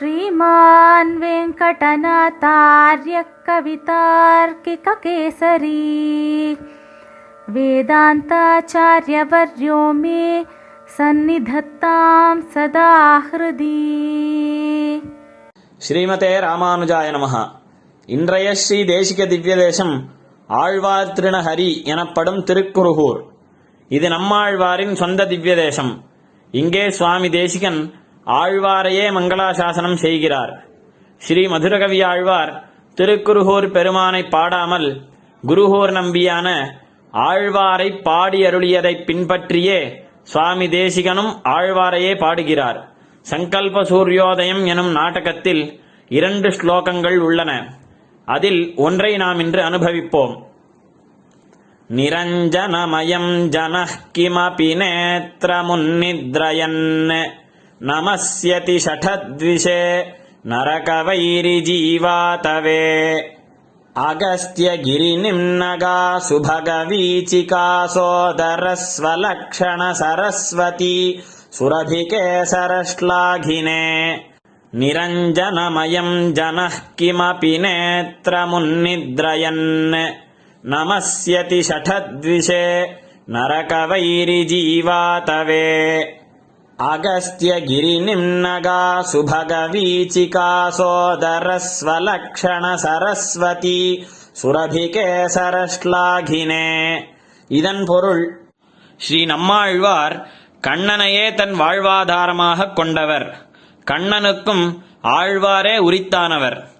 श्रीमान् वेङ्कटनाथार्यः कवितार्किककेसरी वेदान्ताचार्यवर्यो मे सन्निधत्तां सदा हृदि ஸ்ரீமதே ராமானுஜாய நமஹ இன்றைய ஸ்ரீ தேசிக திவ்ய தேசம் ஆழ்வார் திருநஹரி எனப்படும் திருக்குருகூர் இது நம்மாழ்வாரின் சொந்த திவ்ய தேசம் இங்கே சுவாமி தேசிகன் ஆழ்வாரையே மங்களாசாசனம் செய்கிறார். ஸ்ரீ மதுரகவி ஆழ்வார் திருக்குருகூர் பெருமானை பாடாமல் குருகூர் நம்பியான ஆழ்வாரை பாடி அருளியதை பின்பற்றியே சுவாமி தேசிகனும் ஆழ்வாரையே பாடுகிறார். சங்கல்ப சூரியோதயம் எனும் நாடகத்தில் இரண்டு ஸ்லோகங்கள் உள்ளன. அதில் ஒன்றை நாம் இன்று அனுபவிப்போம். நிரஞ்சனமயம் ஜன கிமபி நேத்திரமுன்னித்ரயன் नमस्यति शठद्विषे नरकवैरिजीवातवे। अगस्त्यगिरिनिम्नगा सुभगवीचिकासोदरस्वलक्षणसरस्वती सुरभिकेसरश्लाघिने। निरञ्जनमयम् जनः किमपि नेत्रमुन्निद्रयन्। नमस्यति शठद्विषे नरकवैरिजीवातवे। अगस्त्यगिरिनिम्नगा सुभगवीचिका सोदरस्वलक्षण सरस्वती சுரபிகேசரஷ்லாகினே இதன் பொருள் ஸ்ரீ நம்மாழ்வார் கண்ணனையே தன் வாழ்வாதாரமாக கொண்டவர் கண்ணனுக்கும் ஆழ்வாரே உரித்தானவர்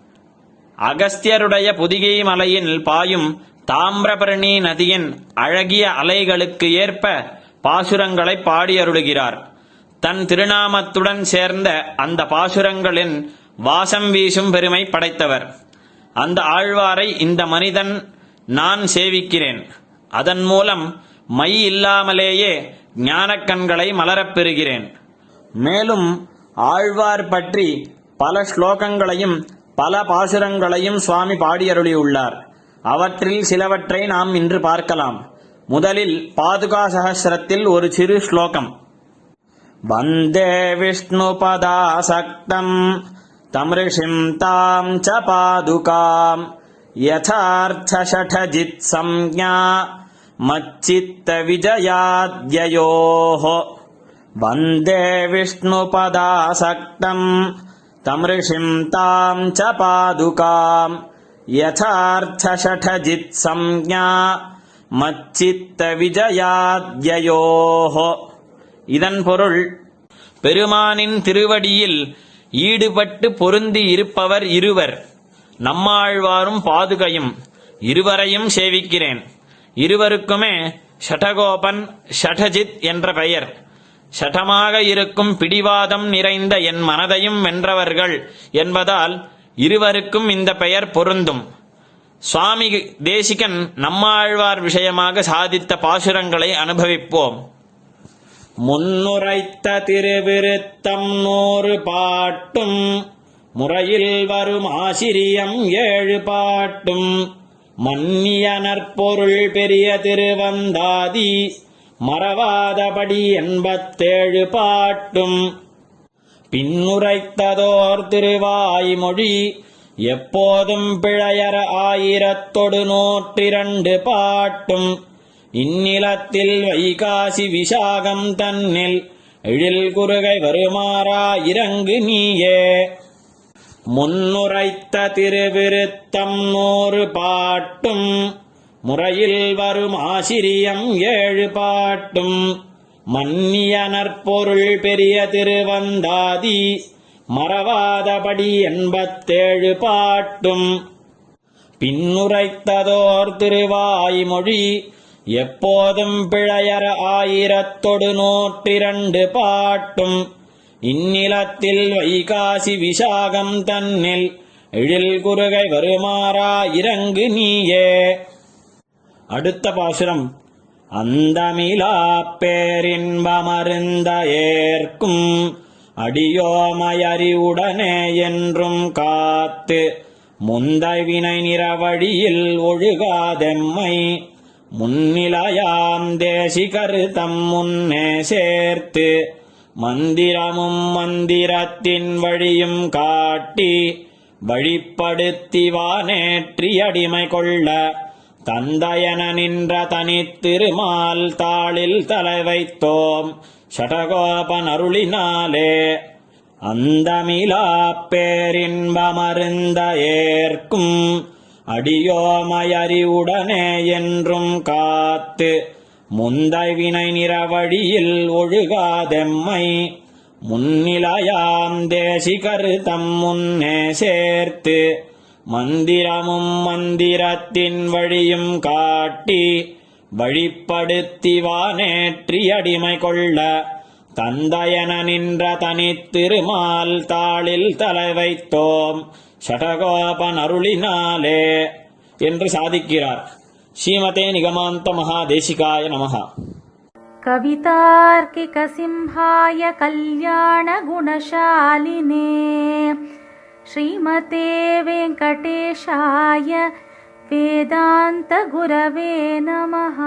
அகஸ்தியருடைய புதிகை மலையில் பாயும் தாமிரபரணி நதியின் அழகிய அலைகளுக்கு ஏற்ப பாசுரங்களை பாடியருளுகிறார் தன் திருநாமத்துடன் சேர்ந்த அந்த பாசுரங்களின் வாசம் வீசும் பெருமை படைத்தவர். அந்த ஆழ்வாரை இந்த மனிதன் நான் சேவிக்கிறேன். அதன் மூலம் மை இல்லாமலேயே ஞானக்கண்களை மலரப் பெறுகிறேன். மேலும் ஆழ்வார் பற்றி பல ஸ்லோகங்களையும் பல பாசுரங்களையும் சுவாமி பாடியருளியுள்ளார். அவற்றில் சிலவற்றை நாம் இன்று பார்க்கலாம். முதலில் பாதுகா சகசிரத்தில் ஒரு சிறு ஸ்லோகம். वन्दे विष्णुपदासक्तम्। तमृषिम् ताम् च पादुकाम्। यथार्थषठजित्संज्ञा मच्चित्तविजयाद्ययोः। वन्दे विष्णुपदासक्तम्। तमृषिम् ताम् च पादुकाम्। यथार्थषठजित्संज्ञा मच्चित्तविजयाद्ययोः இதன் பொருள் பெருமானின் திருவடியில் ஈடுபட்டு பொருந்தி இருப்பவர் இருவர். நம்மாழ்வாரும் பாதுகையும் இருவரையும் சேவிக்கிறேன். இருவருக்குமே ஷடகோபன் ஷடஜித் என்ற பெயர். ஷடமாக இருக்கும் பிடிவாதம் நிறைந்த என் மனதையும் வென்றவர்கள் என்பதால் இருவருக்கும் இந்த பெயர் பொருந்தும். சுவாமி தேசிகன் நம்மாழ்வார் விஷயமாக சாதித்த பாசுரங்களை அனுபவிப்போம். முன்னுரைத்த திருவிருத்தம் நூறு பாட்டும் முறையில் வரும் ஆசிரியம் ஏழு பாட்டும். மன்னிய நற்பொருள் பெரிய திருவந்தாதி மறவாதபடி எண்பத்தேழு பாட்டும். பின்னுரைத்ததோர் திருவாய்மொழி எப்போதும் பிழையர ஆயிரத்தொடு நூற்றிரண்டு பாட்டும். இந்நிலத்தில் வைகாசி விசாகம் தன்னில் எழில் குறுகை வருமாறா இறங்கு நீயே. முன்னுரைத்த திருவிருத்தம் நூறு பாட்டும் முறையில் வரும் ஆசிரியம் ஏழு பாட்டும். மன்னிய நற்பொருள் பெரிய திருவந்தாதி மறவாதபடி எண்பத்தேழு பாட்டும். பின்னுரைத்ததோர் திருவாய்மொழி எப்போதும் பிழையர ஆயிரத்தொடு நூற்றிரண்டு பாட்டும் இந்நிலத்தில் வைகாசி விசாகம் தன்னில் எழில் குறுகை வருமாறா இறங்கு நீயே. அடுத்த பாசுரம். அந்தமிலா பேரின்பமருந்த ஏற்கும் அடியோமயறிவுடனே என்றும் காத்து முந்தைவினை நிறவழியில் ஒழுகாதெம்மை முன்னிலையாம் தேசிகரு தம் முன்னே சேர்த்து மந்திரமும் மந்திரத்தின் வழியும் காட்டி வழிப்படுத்திவானேற்றியடிமை கொள்ள தந்தையன நின்ற தனித்திருமால் தாளில் தலை வைத்தோம் ஷடகோபன் அருளினாலே அந்தமிலா பேரின்பமருந்த ஏற்கும் அடியோமயறிவுடனே என்றும் காத்து முந்தை வினை நிறவழியில் ஒழுகாதெம்மை முன்னிலையாம் தேசிகரு தம் முன்னே சேர்த்து மந்திரமும் மந்திரத்தின் வழியும் காட்டி வழிப்படுத்தி அடிமை கொள்ள தந்தையன நின்ற தனித்திருமால் தாளில் தலை வைத்தோம் ஷடகோபன் அருளினாலே என்று சாதிக்கிறார் ஸ்ரீமதே நிகமாந்த மகாதேசிகாய நமஹா कवितार्किकसिंहाय कल्याणगुणशालिने श्रीमते वेङ्कटेशाय वेदान्तगुरवे नमः